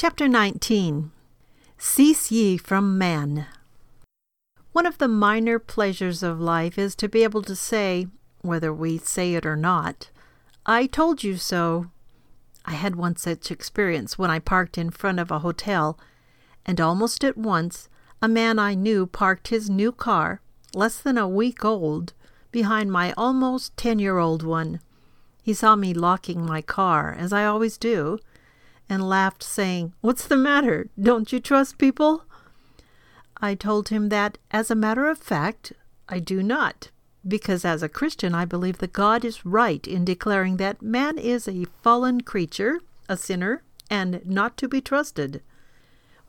Chapter 19 Cease ye from man. One of the minor pleasures of life is to be able to say, whether we say it or not, I told you so. I had one such experience when I parked in front of a hotel, and almost at once a man I knew parked his new car, less than a week old, behind my almost ten year old one. He saw me locking my car, as I always do, and laughed, saying, What's the matter? Don't you trust people? I told him that, as a matter of fact, I do not, because as a Christian I believe that God is right in declaring that man is a fallen creature, a sinner, and not to be trusted.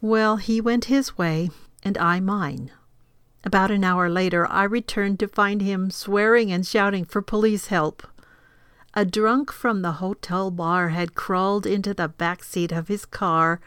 Well, he went his way, and I mine. About an hour later, I returned to find him swearing and shouting for police help. A drunk from the hotel bar had crawled into the back seat of his car,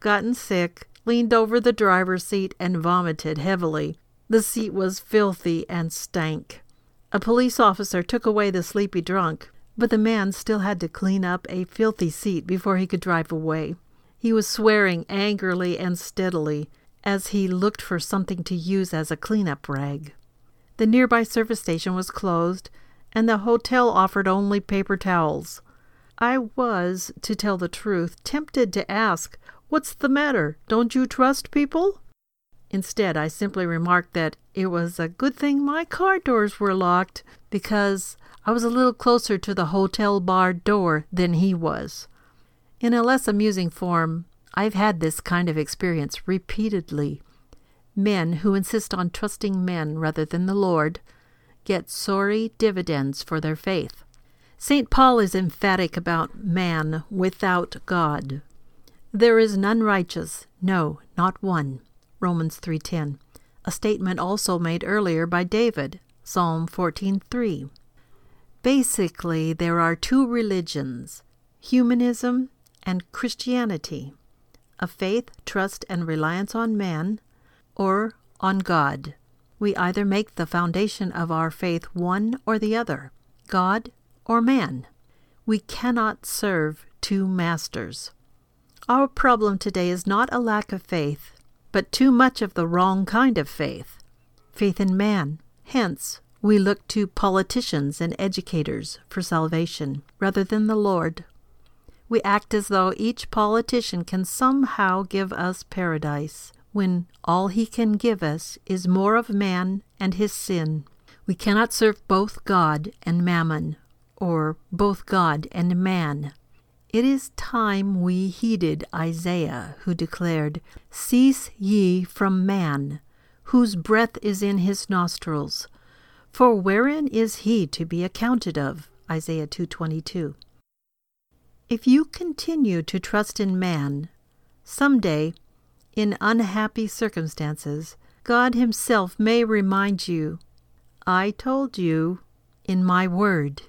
gotten sick, leaned over the driver's seat, and vomited heavily. The seat was filthy and stank. A police officer took away the sleepy drunk, but the man still had to clean up a filthy seat before he could drive away. He was swearing angrily and steadily as he looked for something to use as a cleanup rag. The nearby service station was closed, and the hotel offered only paper towels. I was, to tell the truth, tempted to ask, What's the matter? Don't you trust people? Instead, I simply remarked that it was a good thing my car doors were locked because I was a little closer to the hotel bar door than he was. In a less amusing form, I've had this kind of experience repeatedly. Men who insist on trusting men rather than the Lord get sorry dividends for their faith. St. Paul is emphatic about man without God. There is none righteous, no, not one. Romans 3:10. A statement also made earlier by David, Psalm 14:3. Basically, there are two religions, humanism and Christianity a faith, trust, and reliance on man, or on God. We either make the foundation of our faith one or the other, God or man. We cannot serve two masters. Our problem today is not a lack of faith, but too much of the wrong kind of faith faith in man. Hence, we look to politicians and educators for salvation rather than the Lord. We act as though each politician can somehow give us paradise, when all he can give us is more of man and his sin. We cannot serve both God and mammon, or both God and man. It is time we heeded Isaiah, who declared, Cease ye from man, whose breath is in his nostrils. For wherein is he to be accounted of? Isaiah 222. If you continue to trust in man, some day, in unhappy circumstances, God Himself may remind you, I told you in my word.